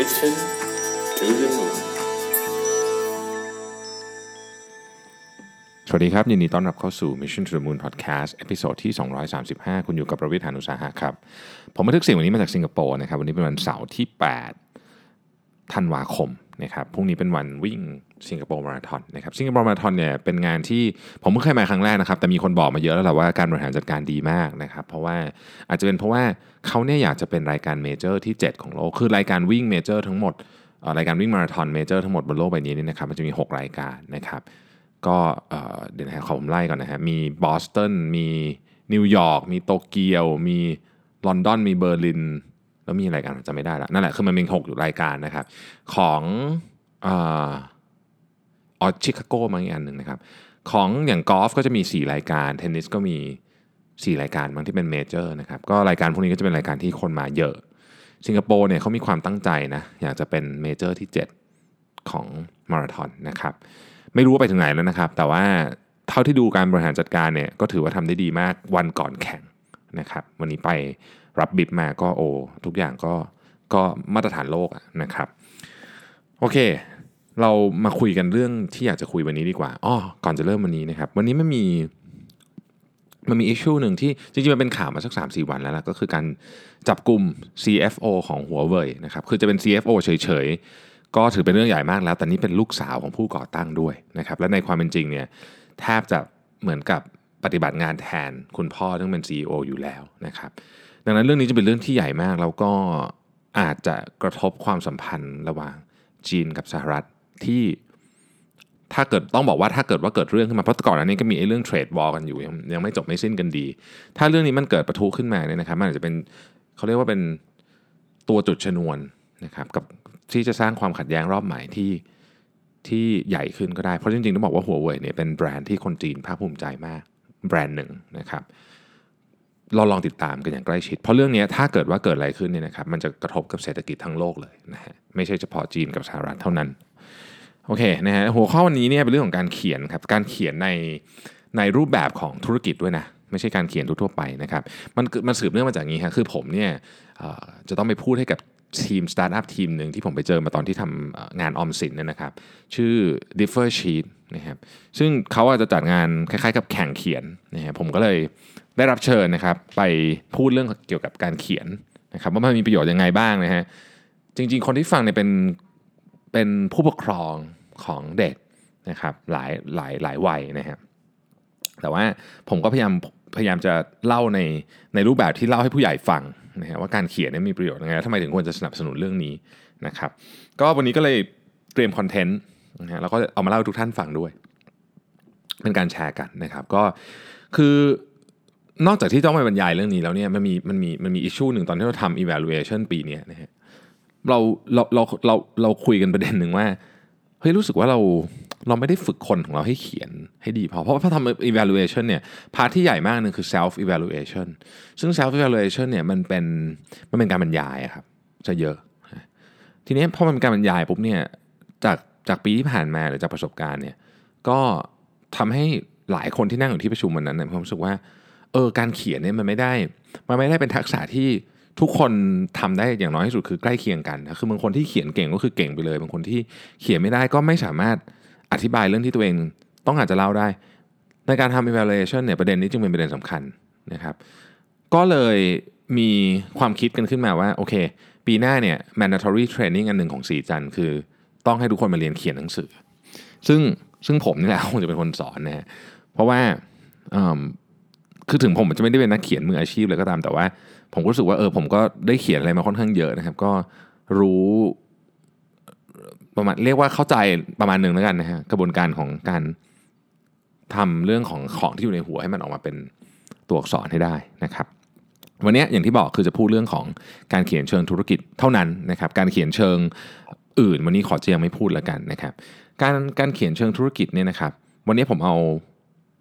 Mission to the Moon สวัสดีครับ ยินดีต้อนรับเข้าสู่ Mission to the Moon Podcast episode ที่ 235 คุณอยู่กับผมรวิศ หาญอุตสาหะครับ ผมบันทึกเสียงวันนี้มาจากสิงคโปร์นะครับ วันนี้เป็นวันเสาร์ที่ 8 ธันวาคมนะครับพรุ่งนี้เป็นวันวิ่งสิงคโปร์มาราธอนนะครับสิงคโปร์มาราธอนเนี่ยเป็นงานที่ผมเพิ่งเคยมาครั้งแรกนะครับ แต่มีคนบอกมาเยอะแล้วแหละว่าการบริหารจัดการดีมากนะครับ เพราะว่าอาจจะเป็นเพราะว่าเขาเนี่ยอยากจะเป็นรายการ major ที่ 7 ของโลก คือรายการวิ่ง major ทั้งหมดรายการวิ่งมาราธอน major ทั้งหมดบนโลกใบนี้นี่นะครับมันจะมี 6 รายการนะครับก็เดี๋ยวนะขอผมไล่ก่อนนะฮะมีบอสตันมีนิวยอร์กมีโตเกียว มีลอนดอนมีเบอร์ลิน แล้วมีอะไรกันจำไม่ได้ละนั่นแหละคือมันมีหกรายการนะครับ ของออออชิคาโกมาอีกอันหนึ่งนะครับ ของอย่างกอล์ฟก็จะมี 4 รายการ เทนนิสก็มี 4 รายการบางที่เป็น major นะครับ ก็รายการพวกนี้ก็จะเป็นรายการที่คนมาเยอะ สิงคโปร์เนี่ยเขามีความตั้งใจนะอยากจะเป็น major ที่ 7 ของมาราธอนนะครับ ไม่รู้ว่าไปถึงไหนแล้วนะครับ แต่ว่าเท่าที่ดูการบริหารจัดการเนี่ยก็ถือว่าทำได้ดีมากวันก่อนแข่งนะครับ วันนี้ไป รับ bib มาก็โอ ทุกอย่างก็ก็มาตรฐานโลกนะครับ โอเค เรามาคุยกันเรื่องที่อยากจะคุยวันนี้ดีกว่าอ้อก่อนจะเริ่มวันนี้นะครับ วันนี้มันมีมันมีอิชชูหนึ่งที่จริงๆ มันเป็นข่าวมาสัก 3 4 วันแล้วล่ะก็คือการจับกลุ่ม CFO ของหัวเว่ยนะครับคือจะเป็น CFO เฉยๆ ก็ถือเป็นเรื่องใหญ่มากแล้ว แต่นี่เป็นลูกสาวของผู้ก่อตั้งด้วยนะครับและในความเป็นจริงเนี่ยแทบจะเหมือนกับปฏิบัติงานแทนคุณพ่อซึ่งเป็น CEO อยู่แล้วนะครับ ดังนั้นเรื่องนี้จะเป็นเรื่องที่ใหญ่มาก แล้วก็อาจจะกระทบความสัมพันธ์ระหว่างจีนกับสหรัฐที่ถ้าเกิดต้องบอกว่าถ้าเกิดว่าเกิดเรื่องขึ้นมาเพราะก่อนอันนี้ก็มีไอ้เรื่องเทรดวอลกันอยู่ยังยังไม่จบไม่สิ้นกันดี ถ้าเรื่องนี้มันเกิดประทุขึ้นมาเนี่ยนะครับมันอาจจะเป็นเขาเรียกว่าเป็นตัวจุดชนวนนะครับกับที่จะสร้างความขัดแย้งรอบใหม่ที่ที่ใหญ่ขึ้นก็ได้ เพราะจริงๆต้องบอกว่าหัวเว่ยเนี่ยเป็นแบรนด์ที่คนจีนภาคภูมิใจมากแบรนด์หนึ่งนะครับ เราลองติดตามกันอย่างใกล้ชิด เพราะเรื่องนี้ถ้าเกิดว่าเกิดอะไรขึ้นเนี่ยนะครับมันจะกระทบกับเศรษฐกิจทั้งโลกเลยนะฮะไม่ใช่เฉพาะจีนกับสหรัฐเท่านั้นโอเคนะฮะหัวข้อวันนี้เนี่ยเป็นเรื่องของการเขียนครับการเขียนในในรูปแบบของธุรกิจด้วยนะไม่ใช่การเขียนทั่วไปนะครับมันมันสืบเนื่องมาจากนี้ครับคือผมเนี่ยจะต้องไปพูดให้กับทีมสตาร์ทอัพทีมหนึ่งที่ผมไปเจอมาตอนที่ทำงานออมสินเนี่ยนะครับ ชื่อ Differ Sheet นะครับซึ่งเขาอาจจะจัดงานคล้ายๆกับแข่งเขียนนะฮะผมก็เลย ได้รับเชิญนะครับ ไปพูดเรื่องเกี่ยวกับการเขียนนะครับว่ามันมีประโยชน์ยังไงบ้างนะฮะจริง ๆ คนที่ฟังเนี่ยเป็นเป็นผู้ปกครองของเด็กนะครับหลายหลายหลายวัยนะครับแต่ว่าผมก็พยายามพยายามจะเล่าในในรูปแบบที่เล่าให้ผู้ใหญ่ฟังนะฮะว่าการเขียนเนี่ยมีประโยชน์ยังไงแล้วทำไมถึงควรจะสนับสนุนเรื่องนี้นะครับก็วันนี้ก็เลยเตรียม content นะฮะแล้วก็เอามาเล่าให้ทุกท่านฟังด้วย เป็นการแชร์กันนะครับ ก็คือ นอกจากที่ต้องไปบรรยายเรื่องนี้แล้วเนี่ยมันมีมันมีมันมี issue หนึ่งตอนที่เราทำ evaluation ปีนี้นะฮะเราเราเราเราเราคุยกันประเด็นหนึ่งว่าเฮ้ยรู้สึกว่าเราเราไม่ได้ฝึกคนของเราให้เขียนให้ดีพอเพราะว่าพอทำ evaluation เนี่ย part ที่ใหญ่มากหนึ่งคือ self evaluation ซึ่ง self evaluation เนี่ยมันเป็นมันเป็นการบรรยายครับจะเยอะ ทีนี้พอมันเป็นการบรรยายปุ๊บเนี่ยจากจากปีที่ผ่านมาหรือจากประสบการณ์เนี่ยก็ทำให้หลายคนที่นั่งอยู่ที่ประชุมวันนั้นเนี่ยผมรู้สึกว่า เออการเขียนเนี่ยมันไม่ได้ มันไม่ได้เป็นทักษะที่ทุกคนทำได้อย่างน้อยที่สุดคือใกล้เคียงกันนะคือบางคนที่เขียนเก่งก็คือเก่งไปเลย บางคนที่เขียนไม่ได้ก็ไม่สามารถอธิบายเรื่องที่ตัวเองต้องอาจจะเล่าได้ ในการทำ evaluation เนี่ยประเด็นนี้จึงเป็นประเด็นสำคัญนะครับ ก็เลยมีความคิดกันขึ้นมาว่าโอเค ปีหน้าเนี่ย mandatory training อันหนึ่งของสีจันคือต้องให้ทุกคนมาเรียนเขียนหนังสือ ซึ่งซึ่งผมนี่แหละคงจะเป็นคนสอนนะเพราะว่า คือถึงผมจะไม่ได้เป็นนักเขียนมืออาชีพเลยก็ตามแต่ว่า ผมก็รู้สึกว่าเออผมก็ได้เขียนอะไรมาค่อนข้างเยอะนะครับ ก็รู้ประมาณเรียกว่าเข้าใจประมาณหนึ่งแล้วกันนะฮะกระบวนการของการทำเรื่องของของที่อยู่ในหัวให้มันออกมาเป็นตัวอักษรให้ได้นะครับ วันนี้อย่างที่บอกคือจะพูดเรื่องของการเขียนเชิงธุรกิจเท่านั้นนะครับการเขียนเชิงอื่น วันนี้ขอจะยังไม่พูดแล้วกันนะครับ การการเขียนเชิงธุรกิจเนี่ยนะครับ วันนี้ผมเอา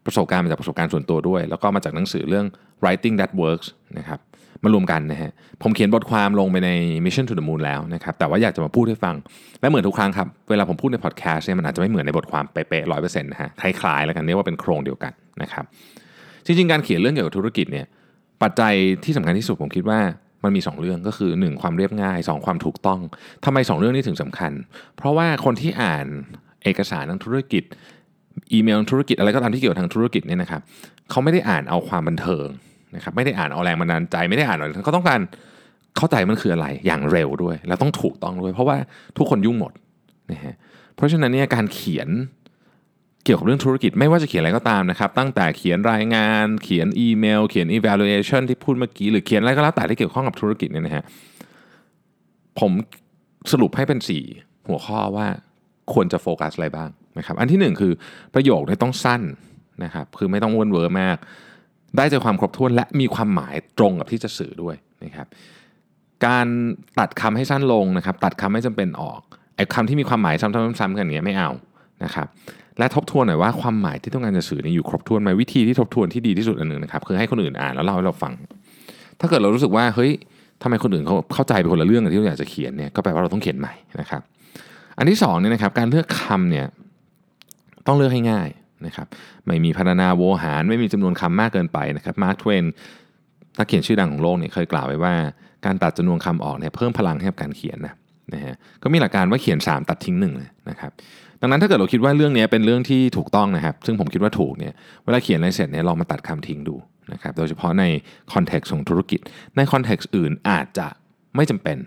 ประสบการณ์มาจากประสบการณ์ส่วนตัวด้วย แล้วก็มาจากหนังสือเรื่อง writing that works นะครับมารวมกันนะฮะผมเขียนบทความลงไปใน Mission to the Moon แล้วนะครับแต่ว่าอยากจะมาพูดให้ฟัง และเหมือนทุกครั้งครับ เวลาผมพูดในพอดแคสต์เนี่ยมันอาจจะไม่เหมือนในบทความเป๊ะๆร้อยเปอร์เซ็นต์นะฮะคล้ายๆแล้วกันเรียกว่าเป็นโครงเดียวกันนะครับจริงๆ การเขียนเรื่องเกี่ยวกับธุรกิจเนี่ยปัจจัยที่สำคัญที่สุดผมคิดว่ามันมี 2 เรื่องก็คือ 1 ความเรียบง่าย 2 ความถูกต้องทำไม 2 เรื่องนี้ถึงสำคัญ เพราะว่าคนที่อ่านเอกสารทางธุรกิจ อีเมลธุรกิจอะไรก็ตามที่เกี่ยวทางธุรกิจเนี่ยนะครับเขาไม่ได้อ่านเอาความบันเทิงนะครับไม่ได้อ่านเอาแรงบันดาลใจไม่ได้อ่านอะไรเขาต้องการเข้าใจมันคืออะไรอย่างเร็วด้วย แล้วต้องถูกต้องด้วย เพราะว่าทุกคนยุ่งหมดนะฮะเพราะฉะนั้นเนี่ยการเขียนเกี่ยวกับเรื่องธุรกิจไม่ว่าจะเขียนอะไรก็ตามนะครับตั้งแต่เขียนรายงานเขียนอีเมล เขียน evaluation ที่พูดเมื่อกี้หรือเขียนอะไรก็แล้วแต่ที่เกี่ยวข้องกับธุรกิจเนี่ยนะฮะผมสรุปให้เป็น 4 หัวข้อว่าควรจะโฟกัสอะไรบ้าง นะครับอันที่หนึ่งคือประโยคเนี่ยต้องสั้นนะครับคือไม่ต้องวนเวอร์มาก ได้ใจความครบถ้วนและมีความหมายตรงกับที่จะสื่อด้วยนะครับการตัดคำให้สั้นลงนะครับตัดคำไม่จำเป็นออกไอ้คำที่มีความหมายซ้ำๆๆกันอย่างเงี้ยไม่เอานะครับและทบทวนหน่อยว่าความหมายที่ต้องการจะสื่อนี่อยู่ครบถ้วนไหมวิธีที่ทบทวนที่ดีที่สุดอันหนึ่งนะครับคือให้คนอื่นอ่านแล้วเล่าให้เราฟัง ถ้าเกิดเรารู้สึกว่าเฮ้ยทำไมคนอื่นเขาเข้าใจไปคนละเรื่องกับที่เราอยากจะเขียนเนี่ยก็แปลว่าเราต้องเขียนใหม่นะครับ อันที่สองเนี่ยนะครับการเลือกคำเนี่ย ต้องเลือกให้ง่ายนะครับไม่มีพรรณนาโวหาร ไม่มีจำนวนคำมากเกินไปนะครับมาร์คทเวนนักเขียนชื่อดังของโลกเนี่ยเคยกล่าวไว้ว่า การตัดจำนวนคำออกเนี่ยเพิ่มพลังให้กับการเขียนนะนะฮะก็มีหลักการว่าเขียน 3 ตัดทิ้งหนึ่งนะครับดังนั้นถ้าเกิดเราคิดว่าเรื่องนี้เป็นเรื่องที่ถูกต้องนะครับ ซึ่งผมคิดว่าถูกเนี่ยเวลาเขียนอะไรเสร็จเนี่ยลองมาตัดคำทิ้งดูนะครับโดยเฉพาะใน context ของธุรกิจ ใน context อื่นอาจจะไม่จำเป็น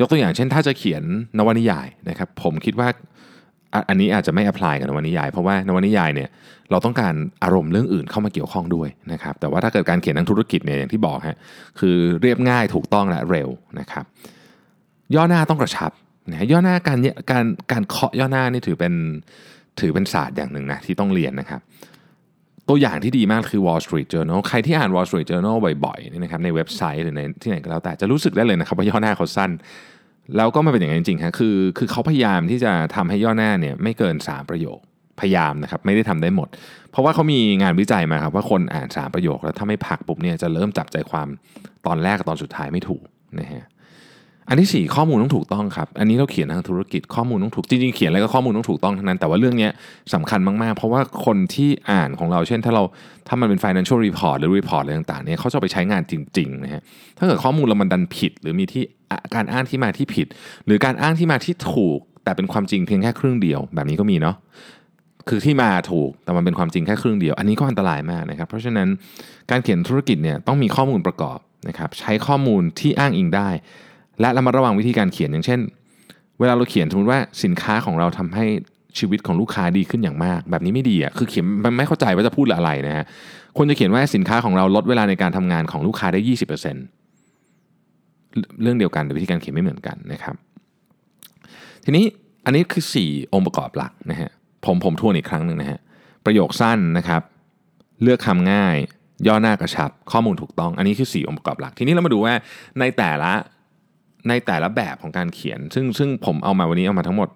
ยกตัวอย่างเช่น ถ้าจะเขียนนวนิยายนะครับผมคิดว่า อันนี้อาจจะไม่อพพลายกับนวนิยาย เพราะว่านวนิยายเนี่ยเราต้องการอารมณ์เรื่องอื่นเข้ามาเกี่ยวข้องด้วยนะครับแต่ว่าถ้าเกิดการเขียนทางธุรกิจเนี่ยอย่างที่บอกฮะคือเรียบง่ายถูกต้องและเร็วนะครับย่อหน้าต้องกระชับนะย่อหน้าการการการเคาะย่อหน้านี่ถือเป็นถือเป็นศาสตร์อย่างหนึ่งนะที่ต้องเรียนนะครับตัวอย่างที่ดีมากคือ Wall Street Journal ใครที่อ่าน Wall Street Journal บ่อยๆนี่นะครับในเว็บไซต์หรือในที่ไหนก็แล้วแต่จะรู้สึกได้เลยนะครับว่าย่อหน้าเขาสั้น แล้วก็ไม่เป็นอย่างนั้นจริงๆครับคือคือเขาพยายามที่จะทำให้ย่อหน้าเนี่ยไม่เกิน 3 ประโยคพยายามนะครับไม่ได้ทำได้หมด เพราะว่าเขามีงานวิจัยมาครับว่าคนอ่าน 3 ประโยคแล้วถ้าไม่พักปุ๊บเนี่ยจะเริ่มจับใจความตอนแรกกับตอนสุดท้ายไม่ถูกนะฮะอันที่ 4 ข้อมูลต้องถูกต้องครับ อันนี้เราเขียนทางธุรกิจข้อมูลต้องถูกจริงๆเขียนอะไรก็ข้อมูลต้องถูกต้องทั้งนั้น แต่ว่าเรื่องนี้สำคัญมากๆ เพราะว่าคนที่อ่านของเราเช่น ถ้าเราถ้ามันเป็น financial report หรือ report อะไรต่างๆเนี่ยเขาจะไปใช้งานจริงๆนะฮะถ้าเกิดข้อมูลเรามันดันผิด หรือมีที่ การอ้างที่มาที่ผิด หรือการอ้างที่มาที่ถูก แต่เป็นความจริงเพียงแค่ครึ่งเดียว แบบนี้ก็มีเนาะคือที่มาถูกแต่มันเป็นความจริงแค่ครึ่งเดียว อันนี้ก็อันตรายมากนะครับ เพราะฉะนั้นการเขียนธุรกิจเนี่ยต้องมีข้อมูลประกอบนะครับใช้ข้อมูลที่อ้างอิงได้ และระมัดระวังวิธีการเขียนอย่างเช่น เวลาเราเขียนสมมติว่าสินค้าของเราทำให้ชีวิตของลูกค้าดีขึ้นอย่างมาก แบบนี้ไม่ดีอะคือเขียนมันไม่เข้าใจว่าจะพูดอะไรนะฮะควรจะเขียนว่าสินค้าของเราลดเวลาในการทำงานของลูกค้าได้ 20%เเรื่องเดียวกันแต่วิธีการเขียนไม่เหมือนกันนะครับ ทีนี้อันนี้คือ 4 องค์ประกอบหลักนะฮะผมผมทวนอีกครั้งหนึ่งนะฮะประโยคสั้นนะครับ เลือกคำง่าย ย่อหน้ากระชับ ข้อมูลถูกต้อง อันนี้คือ 4 องค์ประกอบหลัก ทีนี้เรามาดูว่าในแต่ละในแต่ละแบบของการเขียน ซึ่งซึ่งผมเอามาวันนี้เอามาทั้งหมด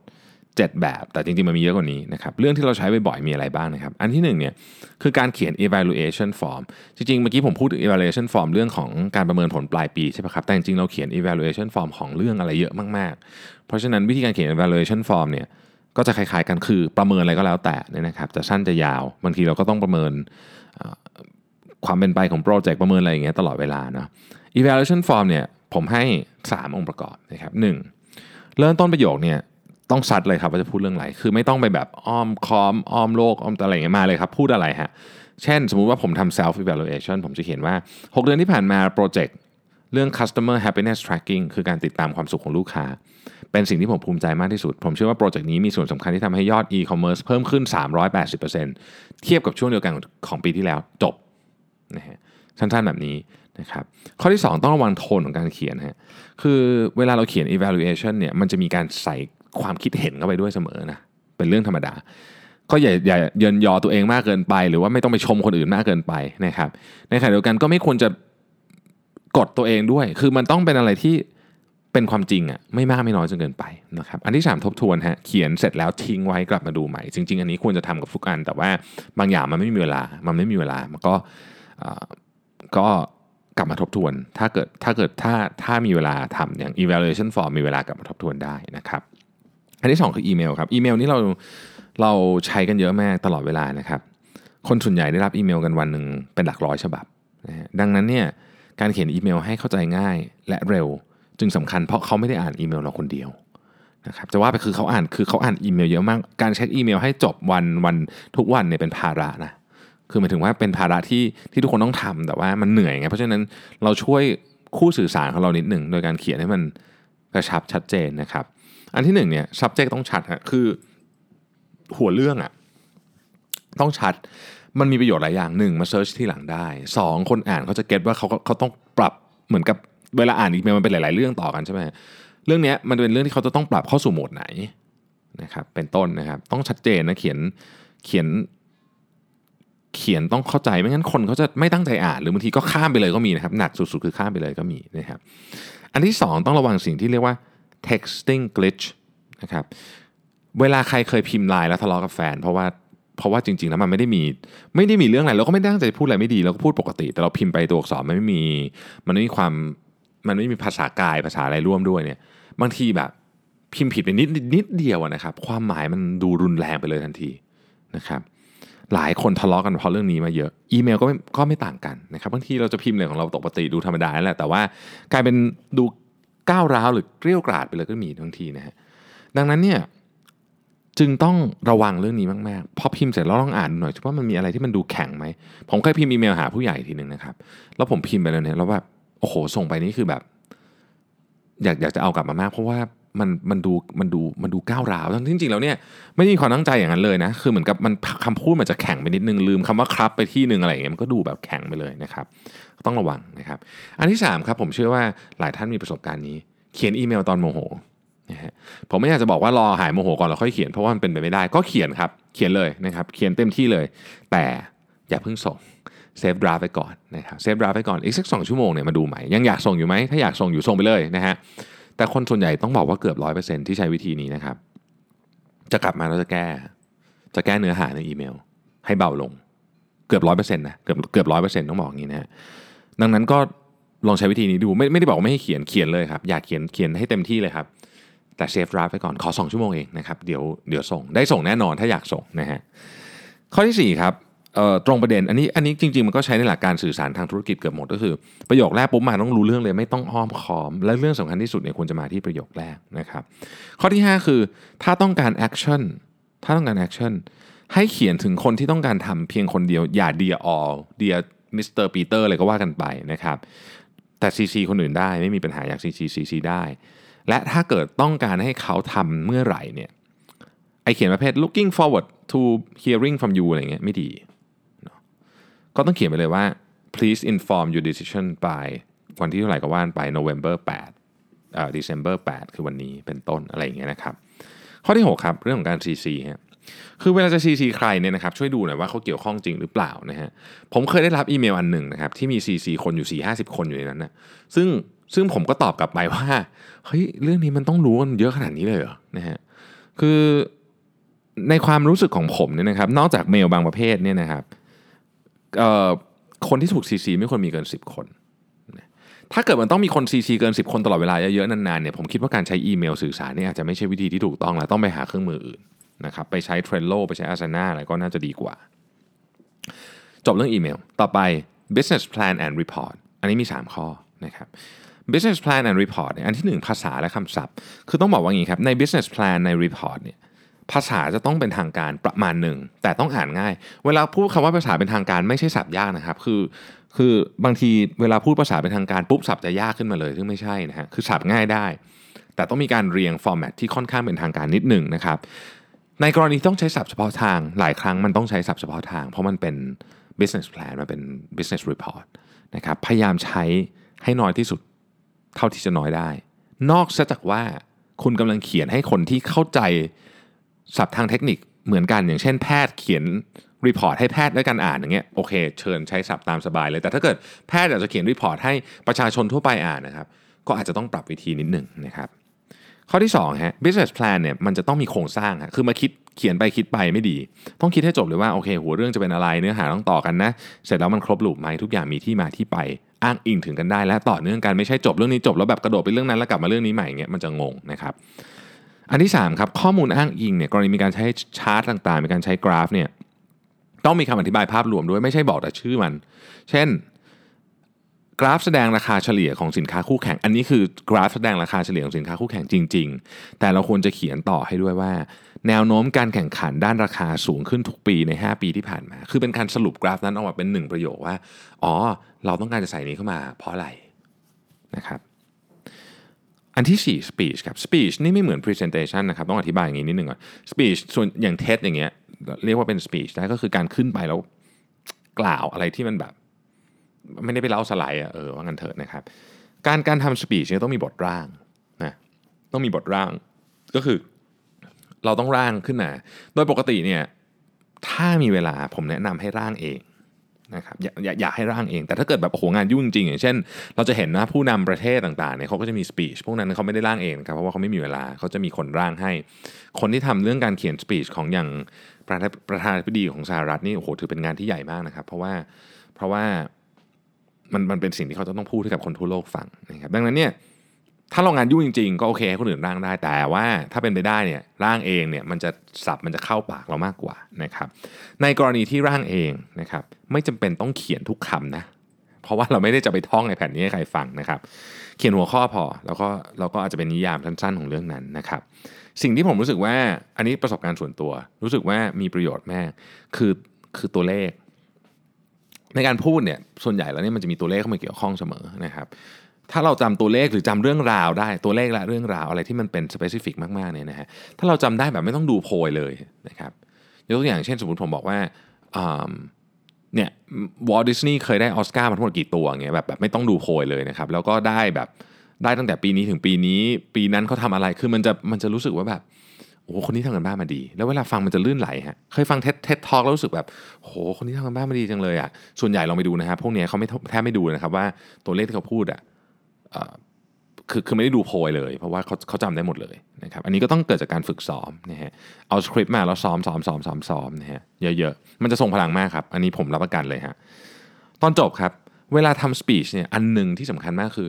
7 แบบ แต่จริงๆ มันมีเยอะกว่านี้นะครับ เรื่องที่เราใช้บ่อยๆมีอะไรบ้างนะครับ อันที่1เนี่ยคือการเขียน evaluation form จริงๆ เมื่อกี้ผมพูด evaluation form เรื่องของการประเมินผลปลายปีใช่ไหมครับ แต่จริงๆ เราเขียน evaluation form ของเรื่องอะไรเยอะมากๆ เพราะฉะนั้นวิธีการเขียน evaluation form เนี่ยก็จะคล้ายๆกันคือประเมินอะไรก็แล้วแต่นี่นะครับจะสั้นจะยาวบางทีเราก็ต้องประเมินความเป็นไปของโปรเจกต์ประเมินอะไรอย่างเงี้ยตลอดเวลาเนาะ evaluation form เนี่ยผมให้ 3 องค์ประกอบนะครับหเริ่มต้นประโยคเนี่ย ต้องซัดเลยครับว่าจะพูดเรื่องอะไรคือไม่ต้องไปแบบอ้อมคอมอ้อมโลกอ้อมอะไรอย่างเงี้ยมาเลยครับ พูดอะไรฮะเช่น สมมุติว่าผมทำ self evaluation ผมจะเขียนว่า 6 เดือนที่ผ่านมาโปรเจกต์เรื่อง customer happiness tracking คือการติดตามความสุขของลูกค้า เป็นสิ่งที่ผมภูมิใจมากที่สุด ผมเชื่อว่าโปรเจกต์นี้มีส่วนสำคัญที่ทำให้ยอด e-commerce เพิ่มขึ้น 380%เทียบกับช่วงเดียวกันของปีที่แล้วจบนะฮะสั้นๆแบบนี้นะครับข้อที่ 2 ต้องระวังโทนของการเขียนฮะคือเวลาเราเขียน evaluation เนี่ยมันจะมีการใส่ ความคิดเห็นเข้าไปด้วยเสมอนะเป็นเรื่องธรรมดา ก็อย่าอย่าเยินยอตัวเองมากเกินไป หรือว่าไม่ต้องไปชมคนอื่นมากเกินไปนะครับในขณะเดียวกันก็ไม่ควรจะกดตัวเองด้วย คือมันต้องเป็นอะไรที่เป็นความจริงอะไม่มากไม่น้อยจนเกินไปนะครับอันที่ 3 ทบทวนฮะเขียนเสร็จแล้วทิ้งไว้กลับมาดูใหม่ จริง ๆ อันนี้ควรจะทำกับทุกอัน แต่ว่าบางอย่างมันไม่มีเวลา มันไม่มีเวลามันก็ก็กลับมาทบทวน ถ้าเกิดถ้าเกิดถ้าถ้ามีเวลาทำอย่าง evaluation form มีเวลากลับมาทบทวนได้นะครับ อันที่ 2 คืออีเมลครับอีเมลนี่เราเราใช้กันเยอะมากตลอดเวลานะครับ คนส่วนใหญ่ได้รับอีเมลกันวันหนึ่งเป็นหลักร้อยฉบับนะดังนั้นเนี่ยการเขียนอีเมลให้เข้าใจง่ายและเร็ว จึงสำคัญเพราะเขาไม่ได้อ่านอีเมลเราคนเดียวนะครับจะว่าไปคือเขาอ่านคือเขาอ่านอีเมลเยอะมาก การเช็คอีเมลให้จบวันวันทุกวันเนี่ยเป็นภาระนะคือหมายถึงว่าเป็นภาระที่ที่ทุกคนต้องทำแต่ว่ามันเหนื่อยไงเพราะฉะนั้นเราช่วยคู่สื่อสารของเรานิดหนึ่งโดยการเขียนให้มัน กระชับชัดเจนนะครับ อันที่หนึ่งเนี่ย subject ต้องชัดฮะคือหัวเรื่องอะต้องชัดมันมีประโยชน์หลายอย่างหนึ่งมาเซิร์ชที่หลังได้สองคนอ่านเขาจะเก็ตว่าเขาเขาต้องปรับเหมือนกับเวลาอ่านอีเมลมันเป็นหลาย ๆ เรื่องต่อกันใช่ไหมเรื่องนี้มันเป็นเรื่องที่เขาจะต้องปรับเข้าสู่โหมดไหนนะครับเป็นต้นนะครับต้องชัดเจนนะเขียนเขียน เขียนต้องเข้าใจไม่งั้นคนเขาจะไม่ตั้งใจอ่าน หรือบางทีก็ข้ามไปเลยก็มีนะครับ หนักสุดๆคือข้ามไปเลยก็มีนะครับ อันที่ 2 ต้องระวังสิ่งที่เรียกว่า texting glitch นะครับเวลาใครเคยพิมพ์ไลน์แล้วทะเลาะกับแฟน เพราะว่าเพราะว่าจริงๆแล้วมันไม่ได้มีไม่ได้มีเรื่องอะไรเราก็ไม่ได้ตั้งใจพูดอะไรไม่ดีเราก็พูดปกติ แต่เราพิมพ์ไปตัวอักษรมันไม่มีมันไม่มีความมันไม่มีภาษากายภาษาอะไรร่วมด้วยเนี่ย บางทีแบบพิมพ์ผิดไปนิดนิดเดียวนะครับ ความหมายมันดูรุนแรงไปเลยทันทีนะครับ หลายคนทะเลาะกันเพราะเรื่องนี้มาเยอะ อีเมลก็ไม่ก็ไม่ต่างกันนะครับบางทีเราจะพิมพ์เรื่องของเราปกติดูธรรมดาแหละแต่ว่ากลายเป็นดูก้าวร้าวหรือเกลี้ยวกราดไปเลยก็มีบางทีนะฮะดังนั้นเนี่ยจึงต้องระวังเรื่องนี้มากๆพอพิมพ์เสร็จแล้วต้องอ่านหน่อยว่ามันมีอะไรที่มันดูแข็งไหมผมเคยพิมพ์อีเมลหาผู้ใหญ่ทีหนึ่งนะครับ แล้วผมพิมพ์ไปแล้วเนี่ยแล้วแบบโอ้โหส่งไปนี่คือแบบ อยากอยากจะเอากลับมามากเพราะว่า มันมันดูมันดูมันดูก้าวร้าวทั้งที่จริงๆแล้วเนี่ยไม่ได้มีความตั้งใจอย่างนั้นเลยนะคือเหมือนกับมันคำพูดมันจะแข็งไปนิดนึงลืมคำว่าครับไปที่หนึ่งอะไรอย่างเงี้ยมันก็ดูแบบแข็งไปเลยนะครับ ต้องระวังนะครับ อันที่3ครับผมเชื่อว่าหลายท่านมีประสบการณ์นี้ เขียนอีเมลตอนโมโหนะฮะผมไม่อยากจะบอกว่ารอหายโมโหก่อนแล้วค่อยเขียนเพราะว่ามันเป็นไปไม่ได้ก็เขียนครับเขียนเลยนะครับเขียนเต็มที่เลย แต่อย่าเพิ่งส่ง save draft ไปก่อนนะครับ save draft ไปก่อนอีกสักสองชั่วโมงเนี่ยมาดูใหม่ยังอยากส่งอยู่ไหมถ้าอยากส่งอยู่ส่งไปเลยนะฮะ แต่คนส่วนใหญ่ต้องบอกว่าเกือบร้อยเปอร์เซ็นต์ที่ใช้วิธีนี้นะครับ จะกลับมาแล้วจะแก้ จะแก้เนื้อหาในอีเมล ให้เบาลง เกือบร้อยเปอร์เซ็นต์นะเกือบเกือบร้อยเปอร์เซ็นต์ต้องบอกอย่างนี้นะดังนั้นก็ลองใช้วิธีนี้ดูไม่ไม่ได้บอกไม่ให้เขียนเขียนเลยครับ อยากเขียนเขียนให้เต็มที่เลยครับ แต่ save draft ไปก่อนขอ 2 ชั่วโมงเองนะครับเดี๋ยวเดี๋ยวส่งได้ส่งแน่นอนถ้าอยากส่งนะฮะข้อที่4ครับ ตรงประเด็นอันนี้อันนี้จริง ๆ มันก็ใช้ในหลักการสื่อสารทางธุรกิจเกือบหมดก็คือ ประโยคแรกปุ๊บมาต้องรู้เรื่องเลยไม่ต้องอ้อมค้อม และเรื่องสำคัญที่สุดเนี่ยควรจะมาที่ประโยคแรกนะครับ ข้อที่ 5 คือ ถ้าต้องการ action ถ้าต้องการ action ให้เขียนถึงคนที่ต้องการทำเพียงคนเดียว อย่า dear all dear Mister Peter อะไรก็ว่ากันไปนะครับแต่ซีซีคนอื่นได้ไม่มีปัญหาอยาก CC CC ได้ และถ้าเกิดต้องการให้เขาทำเมื่อไหร่เนี่ยไอ้เขียนประเภท looking forward to hearing from you อะไรเงี้ยไม่ดี ก็ต้องเขียนไปเลยว่า please inform your decision by วันที่เท่าไหร่ก็ว่ากันไป November 8เอ่อ December 8 คือวันนี้เป็นต้นอะไรอย่างเงี้ยนะครับ ข้อที่ 6 ครับเรื่องของการ CC ฮะคือเวลาจะ CC ใครเนี่ยนะครับช่วยดูหน่อยว่าเขาเกี่ยวข้องจริงหรือเปล่านะฮะผมเคยได้รับอีเมลอันหนึ่งนะครับที่มี CC คนอยู่ 4 50 คนอยู่ในนั้นนะซึ่งซึ่งผมก็ตอบกลับไปว่าเฮ้ยเรื่องนี้มันต้องรู้กันเยอะขนาดนี้เลยเหรอนะฮะคือในความรู้สึกของผมเนี่ยนะครับนอกจากเมลบางประเภทเนี่ยนะครับ คนที่ถูก CC ไม่ควรมีเกิน 10 คน ถ้าเกิดมันต้องมีคน CC เกิน 10 คนตลอดเวลาเยอะๆนานๆเนี่ยผมคิดว่าการใช้อีเมลสื่อสารเนี่ยอาจจะไม่ใช่วิธีที่ถูกต้องแล้วต้องไปหาเครื่องมืออื่นนะครับไปใช้ Trello ไปใช้ Asana อะไรก็น่าจะดีกว่า จบเรื่องอีเมล ต่อไป business plan and report อันนี้มี 3 ข้อนะครับ business plan and report เนี่ยอันที่ 1 ภาษาและคำศัพท์ คือต้องบอกว่าอย่างนี้ครับใน business plan ใน report เนี่ย ภาษาจะต้องเป็นทางการประมาณหนึ่ง แต่ต้องอ่านง่าย เวลาพูดคำว่าภาษาเป็นทางการไม่ใช่ศัพท์ยากนะครับ คือคือบางทีเวลาพูดภาษาเป็นทางการปุ๊บศัพท์จะยากขึ้นมาเลยซึ่งไม่ใช่นะฮะคือศัพท์ง่ายได้ แต่ต้องมีการเรียง format ที่ค่อนข้างเป็นทางการนิดหนึ่งนะครับในกรณีต้องใช้ศัพท์เฉพาะทางหลายครั้งมันต้องใช้ศัพท์เฉพาะทาง เพราะมันเป็น business plan มันเป็น business report นะครับพยายามใช้ให้น้อยที่สุดเท่าที่จะน้อยได้ นอกจากว่าคุณกำลังเขียนให้คนที่เข้าใจ ศัพท์ทางเทคนิคเหมือนกันอย่างเช่นแพทย์เขียน report ให้แพทย์ด้วยกันอ่านอย่างเงี้ยโอเคเชิญใช้ศัพท์ตามสบายเลย แต่ถ้าเกิดแพทย์อยากจะเขียน report ให้ประชาชนทั่วไปอ่านนะครับก็อาจจะต้องปรับวิธีนิดหนึ่งนะครับข้อที่2ฮะ business plan เนี่ยมันจะต้องมีโครงสร้างคือมาคิดเขียนไปคิดไปไม่ดี ต้องคิดให้จบเลยว่าโอเค หัวเรื่องจะเป็นอะไรเนื้อหาต้องต่อกันนะ เสร็จแล้วมันครบ loop ไหมทุกอย่างมีที่มาที่ไปอ้างอิงถึงกันได้และต่อเนื่องกันไม่ใช่จบเรื่องนี้จบแล้วแบบกระโดดไปเรื่องนั้นแล้วกลับมาเรื่องนี้ใหม่เงี้ยมันจะงงนะครับ อันที่3ครับข้อมูลอ้างอิงเนี่ยกรณีมีการใช้ชาร์ตต่างๆ มีการใช้กราฟเนี่ยต้องมีคำอธิบายภาพรวมด้วยไม่ใช่บอกแต่ชื่อมัน เช่น กราฟแสดงราคาเฉลี่ยของสินค้าคู่แข่ง อันนี้คือกราฟแสดงราคาเฉลี่ยของสินค้าคู่แข่งจริง ๆ แต่เราควรจะเขียนต่อให้ด้วยว่า แนวโน้มการแข่งขันด้านราคาสูงขึ้นทุกปีใน 5 ปีที่ผ่านมา คือเป็นการสรุปกราฟนั้นออกมาเป็นหนึ่งประโยคว่า อ๋อ เราต้องการจะใส่นี้เข้ามาเพราะอะไรนะครับ อันที่ 4 speech ครับ speech นี่ไม่เหมือน presentation นะครับ ต้องอธิบายอย่างนี้นิดหนึ่งก่อน speech ส่วนอย่าง TED อย่างเงี้ยเรียกว่าเป็น speech ได้ก็คือการขึ้นไปแล้วกล่าวอะไรที่มันแบบ ไม่ได้ไปเล่าสไลด์อะเออว่างันเถอะนะครับ การการทำ speech เนี่ยต้องมีบทร่างนะต้องมีบทร่างก็คือเราต้องร่างขึ้นมา โดยปกติเนี่ยถ้ามีเวลาผมแนะนำให้ร่างเอง นะครับอยากอยากให้ร่างเอง แต่ถ้าเกิดแบบโอ้โหงานยุ่งจริงอย่างเช่น เราจะเห็นนะผู้นำประเทศต่างๆเนี่ยเขาก็จะมีสปีชพวกนั้นเขาไม่ได้ร่างเองครับเพราะว่าเขาไม่มีเวลาเขาจะมีคนร่างให้ คนที่ทำเรื่องการเขียนสปีชของอย่างประธานประธานาธิบดีของสหรัฐนี่โอ้โหถือเป็นงานที่ใหญ่มากนะครับ เพราะว่าเพราะว่ามันมันเป็นสิ่งที่เขาจะต้องพูดให้กับคนทั่วโลกฟังนะครับดังนั้นเนี่ย ถ้าเรางานยุ่งจริง ๆ ก็โอเคให้คนอื่นร่างได้ แต่ว่าถ้าเป็นไปได้เนี่ยร่างเองเนี่ยมันจะสับมันจะเข้าปากเรามากกว่านะครับในกรณีที่ร่างเองนะครับไม่จำเป็นต้องเขียนทุกคำนะเพราะว่าเราไม่ได้จะไปท่องในแผ่นนี้ให้ใครฟังนะครับ เขียนหัวข้อพอแล้วก็เราก็อาจจะเป็นนิยามสั้นๆของเรื่องนั้นนะครับ สิ่งที่ผมรู้สึกว่าอันนี้ประสบการณ์ส่วนตัว รู้สึกว่ามีประโยชน์แม่คือคือตัวเลข ในการพูดเนี่ยส่วนใหญ่แล้วเนี่ยมันจะมีตัวเลขเข้ามาเกี่ยวข้องเสมอนะครับ ถ้าเราจำตัวเลขหรือจำเรื่องราวได้ตัวเลขและเรื่องราวอะไรที่มันเป็นสเปซิฟิกมากๆเนี่ยนะฮะถ้าเราจำได้แบบไม่ต้องดูโพยเลยนะครับยกตัวอย่างเช่นสมมติผมบอกว่าเนี่ยวอลต์ดิสนีย์เคยได้ออสการ์มาทั้งหมดกี่ตัวเงี้ยแบบแบบไม่ต้องดูโพยเลยนะครับ แล้วก็ได้แบบได้ตั้งแต่ปีนี้ถึงปีนี้ ปีนั้นเขาทำอะไรคือมันจะมันจะรู้สึกว่าแบบโอ้คนนี้ทำการบ้านมาดี แล้วเวลาฟังมันจะลื่นไหลฮะเคยฟัง TED TED Talk แล้วรู้สึกแบบโหคนนี้ทำการบ้านมาดีจังเลยอะส่วนใหญ่ลองไปดูนะครับพวกเนี้ยเขาไม่แทบไม่ดูนะครับว่าตัวเลขที่เขาพูดอะ คือคือไม่ได้ดูโพยเลย เพราะว่าเขาเขาจำได้หมดเลยนะครับอันนี้ก็ต้องเกิดจากการฝึกซ้อมนะฮะเอาสคริปต์มาแล้วซ้อมซ้อมซ้อมซ้อมซ้อมนะฮะเยอะๆ มันจะส่งพลังมากครับ อันนี้ผมรับประกันเลยฮะตอนจบครับ เวลาทำสปีชเนี่ยอันหนึ่งที่สำคัญมากคือ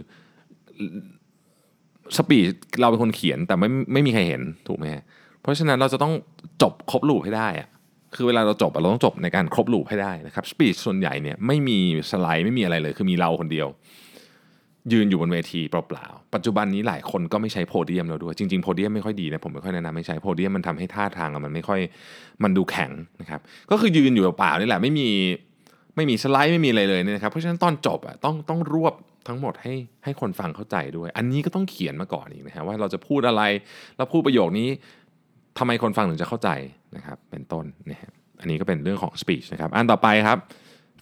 สปีชเราเป็นคนเขียนแต่ไม่ไม่มีใครเห็นถูกไหมเพราะฉะนั้นเราจะต้องจบครบลูปให้ได้อะคือเวลาเราจบเราต้องจบในการครบลูปให้ได้นะครับสปีชส่วนใหญ่เนี่ยไม่มีสไลด์ไม่มีอะไรเลย คือมีเราคนเดียว ยืนอยู่บนเวทีเปล่าๆ ปัจจุบันนี้หลายคนก็ไม่ใช้โพเดียมแล้วด้วย จริงๆ โพเดียมไม่ค่อยดีนะ ผมไม่ค่อยแนะนำไม่ใช้โพเดียมมันทำให้ท่าทางมันไม่ค่อยมันดูแข็งนะครับ ก็คือยืนอยู่เปล่าๆนี่แหละไม่มีไม่มีสไลด์ไม่มีอะไรเลยนะครับ เพราะฉะนั้นตอนจบอะต้องต้องรวบทั้งหมดให้ให้คนฟังเข้าใจด้วย อันนี้ก็ต้องเขียนมาก่อนอีกนะฮะว่าเราจะพูดอะไรแล้วพูดประโยคนี้ทำไมคนฟังถึงจะเข้าใจนะครับเป็นต้นนะฮะอันนี้ก็เป็นเรื่องของ speech นะครับ อันต่อไปครับ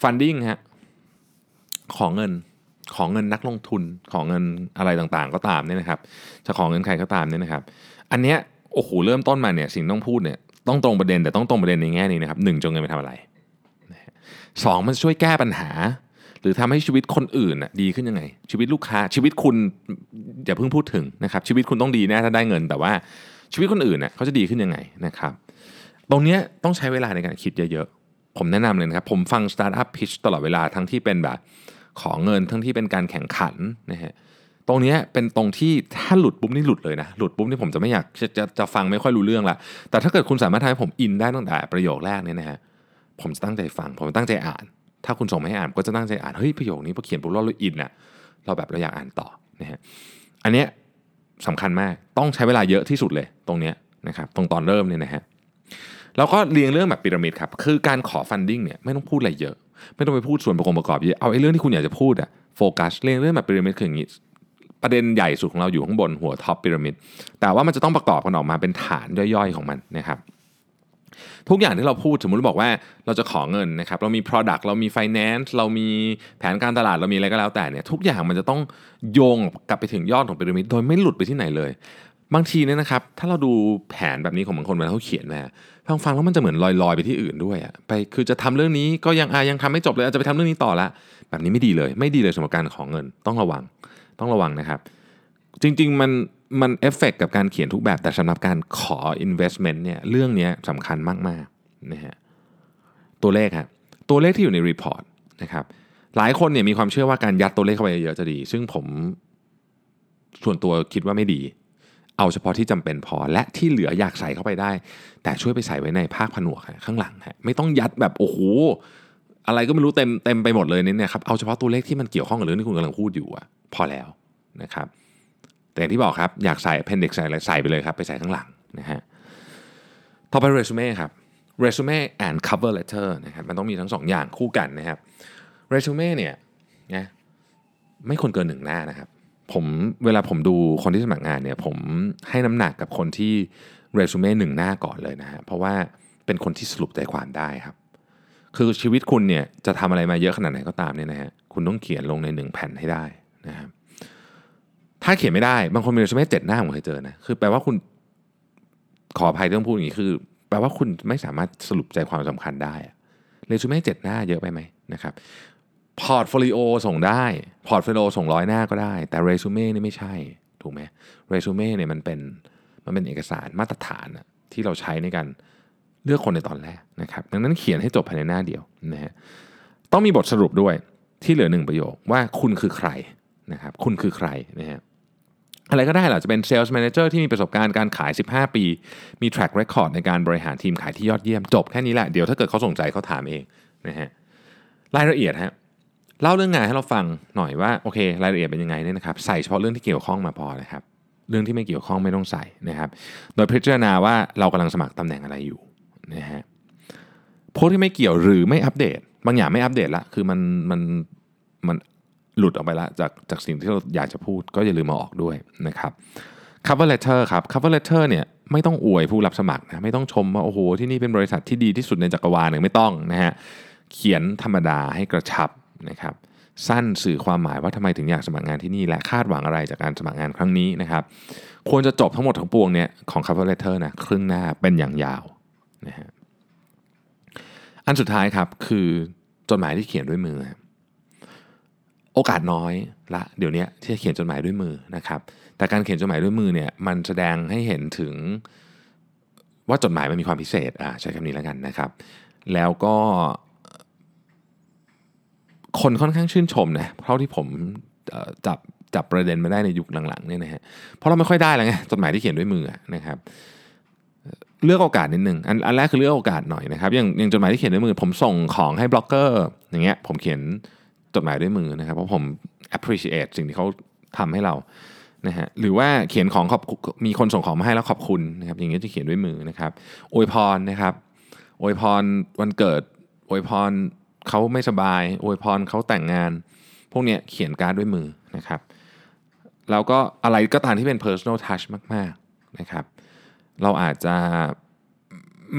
funding ฮะของเงิน ของเงินนักลงทุนของเงินอะไรต่างๆ ก็ตามเนี่ยนะครับ จะขอเงินใครก็ตามเนี่ยนะครับ อันเนี้ยโอ้โหเริ่มต้นมาเนี่ยสิ่งต้องพูดเนี่ยต้องตรงประเด็นแต่ต้องตรงประเด็นในแง่นี้นะครับหนึ่งขอเงินไปทำอะไรสองมันช่วยแก้ปัญหา หรือทำให้ชีวิตคนอื่นดีขึ้นยังไง ชีวิตลูกค้าชีวิตคุณอย่าเพิ่งพูดถึงนะครับ ชีวิตคุณต้องดีแน่ถ้าได้เงิน แต่ว่าชีวิตคนอื่นเนี่ยเขาจะดีขึ้นยังไงนะครับ ตรงนี้ต้องใช้เวลาในการคิดเยอะๆผมแนะนำเลยนะครับ ผมฟังสตาร์ทอัพ pitch ตลอดเวลาทั้งที่เป็นแบบ ขอเงินทั้งที่เป็นการแข่งขันนะฮะตรงนี้เป็นตรงที่ถ้าหลุดปุ๊บนี่หลุดเลยนะ หลุดปุ๊บนี่ผมจะไม่อยากจะจะจะฟังไม่ค่อยรู้เรื่องละแต่ถ้าเกิดคุณสามารถทำให้ผมอินได้ตั้งแต่ประโยคแรกเนี่ยนะฮะผมจะตั้งใจฟัง ผมตั้งใจอ่าน ถ้าคุณส่งมาให้อ่านก็จะตั้งใจอ่านเฮ้ยประโยคนี้พอเขียนปุ๊บเราอินอะเราแบบเราอยากอ่านต่อนะฮะอันเนี้ยสำคัญมากต้องใช้เวลาเยอะที่สุดเลยตรงเนี้ยนะครับตรงตอนเริ่มเนี่ยนะฮะแล้วก็เรียงเรื่องแบบพีระมิดครับคือการขอ funding เนี่ยไม่ต้องพูดอะไรเยอะ ไม่ต้องไปพูดส่วนประกอบประกอบเยอะเอาไอ้เรื่องที่คุณอยากจะพูดอะโฟกัสเรื่องเรื่องแบบพีระมิดคืออย่างนี้ประเด็นใหญ่สุดของเราอยู่ข้างบนหัวท็อปพีระมิดแต่ว่ามันจะต้องประกอบกันออกมาเป็นฐานย่อยๆของมันนะครับทุกอย่างที่เราพูดสมมติบอกว่าเราจะขอเงินนะครับเรามี Product เรามี Finance เรามีแผนการตลาดเรามีอะไรก็แล้วแต่เนี่ยทุกอย่างมันจะต้องโยงกลับไปถึงยอดของพีระมิดโดยไม่หลุดไปที่ไหนเลย บางทีเนี่ยนะครับ ถ้าเราดูแผนแบบนี้ของบางคนเวลาเขาเขียนมาฟังฟังแล้วมันจะเหมือนลอยๆไปที่อื่นด้วยอะไปคือจะทำเรื่องนี้ก็ยังอายังทำไม่จบเลยอาจจะไปทำเรื่องนี้ต่อละแบบนี้ไม่ดีเลย ไม่ดีเลยสำหรับการขอเงิน ต้องระวังต้องระวังนะครับ จริงๆมันมันเอฟเฟกกับการเขียนทุกแบบแต่สำหรับการขอ investment เนี่ยเรื่องนี้สำคัญมากๆนะฮะตัวเลขครับตัวเลขที่อยู่ใน report นะครับหลายคนเนี่ยมีความเชื่อว่าการยัดตัวเลขเข้าไปเยอะจะดี ซึ่งผมส่วนตัวคิดว่าไม่ดี เอาเฉพาะที่จำเป็นพอ และที่เหลืออยากใส่เข้าไปได้ แต่ช่วยไปใส่ไว้ในภาคผนวกข้างหลังฮะไม่ต้องยัดแบบโอ้โหอะไรก็ไม่รู้เต็มเต็มไปหมดเลยเนี่ยครับเอาเฉพาะตัวเลขที่มันเกี่ยวข้องกับเรื่องที่คุณกำลังพูดอยู่อะพอแล้วนะครับแต่อย่างที่บอกครับอยากใส่ appendix ใส่อะไรใส่ไปเลยครับไปใส่ข้างหลังนะฮะต่อไปเรซูเม่ครับเรซูเม่ and cover letter นะครับมันต้องมีทั้งสองอย่างคู่กันนะครับเรซูเม่เนี่ยนะไม่ควรเกินหนึ่งหน้านะครับ ผมเวลาผมดูคนที่สมัครงานเนี่ยผมให้น้ำหนักกับคนที่เรซูเม่หนึ่งหน้าก่อนเลยนะฮะเพราะว่าเป็นคนที่สรุปใจความได้ครับคือชีวิตคุณเนี่ยจะทำอะไรมาเยอะขนาดไหนก็ตามเนี่ยนะฮะคุณต้องเขียนลงในหนึ่งแผ่นให้ได้นะครับถ้าเขียนไม่ได้บางคนมีเรซูเม่เจ็ดหน้าผมเคยเจอนะคือแปลว่าคุณขออภัยที่ต้องพูดอย่างนี้คือ แปลว่าคุณไม่สามารถสรุปใจความสำคัญได้เรซูเม่เจ็ดหน้าเยอะไปไหมนะครับ portfolio ส่งได้ portfolio ส่งร้อยหน้าก็ได้ แต่เรซูเม่นี่ไม่ใช่ถูกไหมเรซูเม่เนี่ยมันเป็นมันเป็นเอกสารมาตรฐานอะที่เราใช้ในการเลือกคนในตอนแรกนะครับดังนั้นเขียนให้จบภายในหน้าเดียวนะฮะต้องมีบทสรุปด้วยที่เหลือหนึ่งประโยคว่าคุณคือใครนะครับคุณคือใครนะฮะอะไรก็ได้หรอจะเป็น Sales Manager ที่มีประสบการณ์การขาย 15 ปี มี track record ในการบริหารทีมขายที่ยอดเยี่ยมจบแค่นี้แหละ เดี๋ยวถ้าเกิดเขาสนใจเขาถามเองนะฮะรายละเอียดฮะ เล่าเรื่องงานให้เราฟังหน่อยว่าโอเครายละเอียดเป็นยังไงเนี่ยนะครับใส่เฉพาะเรื่องที่เกี่ยวข้องมาพอนะครับ เรื่องที่ไม่เกี่ยวข้องไม่ต้องใส่นะครับ โดยพิจารณาว่าเรากำลังสมัครตำแหน่งอะไรอยู่นะฮะโพสที่ไม่เกี่ยวหรือไม่อัปเดต บางอย่างไม่อัปเดตละคือมันมันมันหลุดออกไปละจากจากสิ่งที่เราอยากจะพูดก็อย่าลืมมาออกด้วยนะครับ cover letter ครับ cover letter เนี่ยไม่ต้องอวยผู้รับสมัครนะไม่ต้องชมว่าโอ้โหที่นี่เป็นบริษัทที่ดีที่สุดในจักรวาลเนี่ยไม่ต้องนะฮะเขียนธรรมดาให้กระชับ นะครับสั้นสื่อความหมายว่าทำไมถึงอยากสมัครงานที่นี่ และคาดหวังอะไรจากการสมัครงานครั้งนี้นะครับ ควรจะจบทั้งหมดทั้งปวงเนี่ยของ cover letter นะครึ่งหน้าเป็นอย่างยาวนะฮะอันสุดท้ายครับคือจดหมายที่เขียนด้วยมือ โอกาสน้อยละเดี๋ยวนี้ที่จะเขียนจดหมายด้วยมือนะครับ แต่การเขียนจดหมายด้วยมือเนี่ยมันแสดงให้เห็นถึงว่าจดหมายมันมีความพิเศษอ่าใช้คำนี้แล้วกันนะครับ แล้วก็ คนค่อนข้างชื่นชมนะเท่าที่ผมจับจับประเด็นมาได้ในยุคหลังๆเนี่ยนะฮะเพราะเราไม่ค่อยได้แล้วไงจดหมายที่เขียนด้วยมือนะครับเลือกโอกาสนิดนึงอันอันแรกคือเลือกโอกาสหน่อยนะครับอย่างอย่างจดหมายที่เขียนด้วยมือ ผมส่งของให้บล็อกเกอร์อย่างเงี้ยผมเขียนจดหมายด้วยมือนะครับเพราะผม appreciate สิ่งที่เขาทำให้เรานะฮะหรือว่าเขียนของขอบมีคนส่งของมาให้แล้วขอบคุณนะครับอย่างเงี้ยจะเขียนด้วยมือนะครับอวยพรนะครับอวยพรวันเกิดอวยพร เขาไม่สบายอวยพรเขาแต่งงาน พวกเนี้ยเขียนการ์ดด้วยมือนะครับแล้วก็อะไรก็ตามที่เป็น personal touch มากๆนะครับเราอาจจะ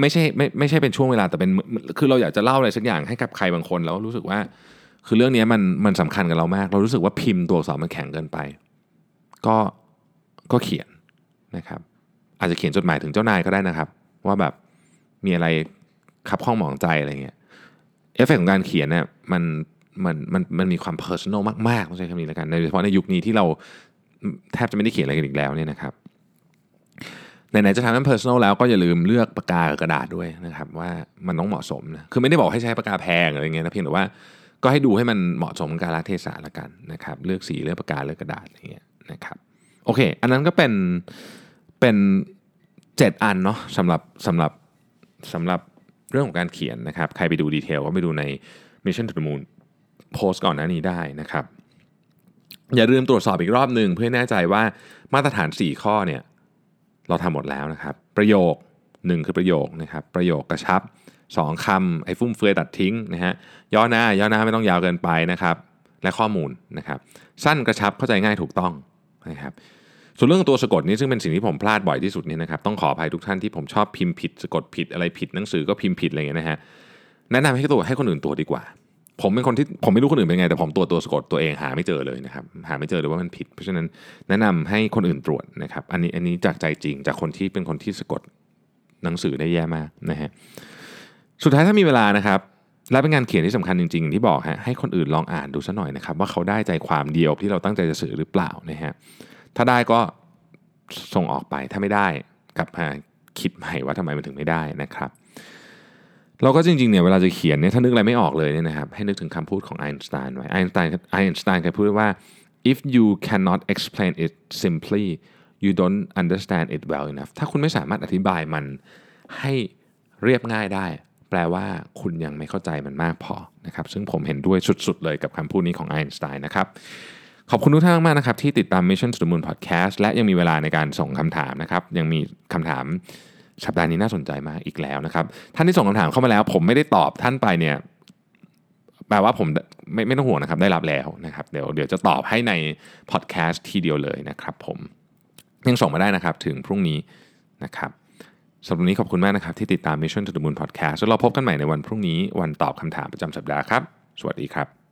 ไม่ใช่ไม่ไม่ใช่เป็นช่วงเวลาแต่เป็นคือเราอยากจะเล่าอะไรสักอย่างให้กับใครบางคนแล้วรู้สึกว่า คือเรื่องนี้มันมันสำคัญกับเรามาก เรารู้สึกว่าพิมพ์ตัวอักษรมันแข็งเกินไป ก็ก็เขียนนะครับ อาจจะเขียนจดหมายถึงเจ้านายก็ได้นะครับ ว่าแบบมีอะไรคับข้องหมองใจอะไรเงี้ย เอฟเฟกของการเขียนเนี่ยมันมันมันมันมีความ personal มากๆต้องใช้คำนี้แล้วกันโดยเฉพาะในยุคนี้ที่เราแทบจะไม่ได้เขียนอะไรกันอีกแล้วเนี่ยนะครับไหนๆจะทำให้ personal แล้วก็อย่าลืมเลือกปากกากับกระดาษด้วยนะครับว่ามันต้องเหมาะสมนะคือไม่ได้บอกให้ใช้ปากกาแพงอะไรเงี้ยนะเพียงแต่ว่าก็ให้ดูให้มันเหมาะสมกับกาลเทศะละกันนะครับเลือกสีเลือกปากกาเลือกกระดาษอะไรเงี้ยนะครับโอเค อันนั้นก็เป็นเป็นเจ็ดอันเนาะสำหรับสำหรับสำหรับ เรื่องของการเขียนนะครับ ใครไปดูดีเทลก็ไปดูใน Mission to the Moon โพสต์ก่อนหน้านี้ได้นะครับ อย่าลืมตรวจสอบอีกรอบหนึ่งเพื่อแน่ใจว่ามาตรฐาน 4 ข้อเนี่ยเราทำหมดแล้วนะครับ ประโยค 1 คือประโยคนะครับ ประโยคกระชับ 2คำไอ้ฟุ่มเฟือยตัดทิ้งนะฮะย่อหน้าย่อหน้าไม่ต้องยาวเกินไปนะครับ และข้อมูลนะครับ สั้นกระชับเข้าใจง่ายถูกต้องนะครับ ส่วนเรื่องตัวสะกดนี่ซึ่งเป็นสิ่งที่ผมพลาดบ่อยที่สุดนี่นะครับต้องขออภัยทุกท่านที่ผมชอบพิมพ์ผิดสะกดผิดอะไรผิดหนังสือก็พิมพ์ผิดอะไรอย่างเงี้ยนะฮะแนะนำให้ตัวให้คนอื่นตัวดีกว่า ผมเป็นคนที่ผมไม่รู้คนอื่นเป็นไงแต่ผมตัวตัวสะกดตัวเองหาไม่เจอเลยนะครับหาไม่เจอเลยว่ามันผิด เพราะฉะนั้นแนะนำให้คนอื่นตรวจนะครับอันนี้อันนี้จากใจจริงจากคนที่เป็นคนที่สะกดหนังสือได้แย่มากนะฮะสุดท้ายถ้ามีเวลานะครับและเป็นงานเขียนที่สำคัญจริงๆอย่างที่บอกฮะให้คนอื่นลองอ่านดูสัหน่อยนะครับว่าเขาได้ใจความเดียวที่เราตั้งใจจะสื่อหรือเปล่านะฮะ ถ้าได้ก็ส่งออกไปถ้าไม่ได้กลับมาคิดใหม่ว่าทำไมมันถึงไม่ได้นะครับ เราก็จริงๆเนี่ยเวลาจะเขียนเนี่ยถ้านึกอะไรไม่ออกเลยเนี่ยนะครับให้นึกถึงคำพูดของไอน์สไตน์ไว้ไอน์สไตน์ไอน์สไตน์เคยพูดว่า if you cannot explain it simply you don't understand it well enough ถ้าคุณไม่สามารถอธิบายมันให้เรียบง่ายได้ แปลว่าคุณยังไม่เข้าใจมันมากพอนะครับซึ่งผมเห็นด้วยสุดๆเลยกับคำพูดนี้ของไอน์สไตน์นะครับ ขอบคุณทุกท่านมากนะครับ ที่ติดตาม Mission to the Moon Podcast และยังมีเวลาในการส่งคำถามนะครับ ยังมีคำถามสัปดาห์นี้น่าสนใจมากอีกแล้วนะครับ ท่านที่ส่งคำถามเข้ามาแล้ว ผมไม่ได้ตอบท่านไปเนี่ยแปลว่าผมไม่ไม่ต้องห่วงนะครับได้รับแล้วนะครับเดี๋ยวเดี๋ยวจะตอบให้ในพอดแคสต์ทีเดียวเลยนะครับผมยังส่งมาได้นะครับถึงพรุ่งนี้นะครับสำหรับวันนี้ขอบคุณมากนะครับ ที่ติดตาม Mission to the Moon Podcast แล้วเราพบกันใหม่ในวันพรุ่งนี้วันตอบคำถามประจำสัปดาห์ครับ สวัสดีครับ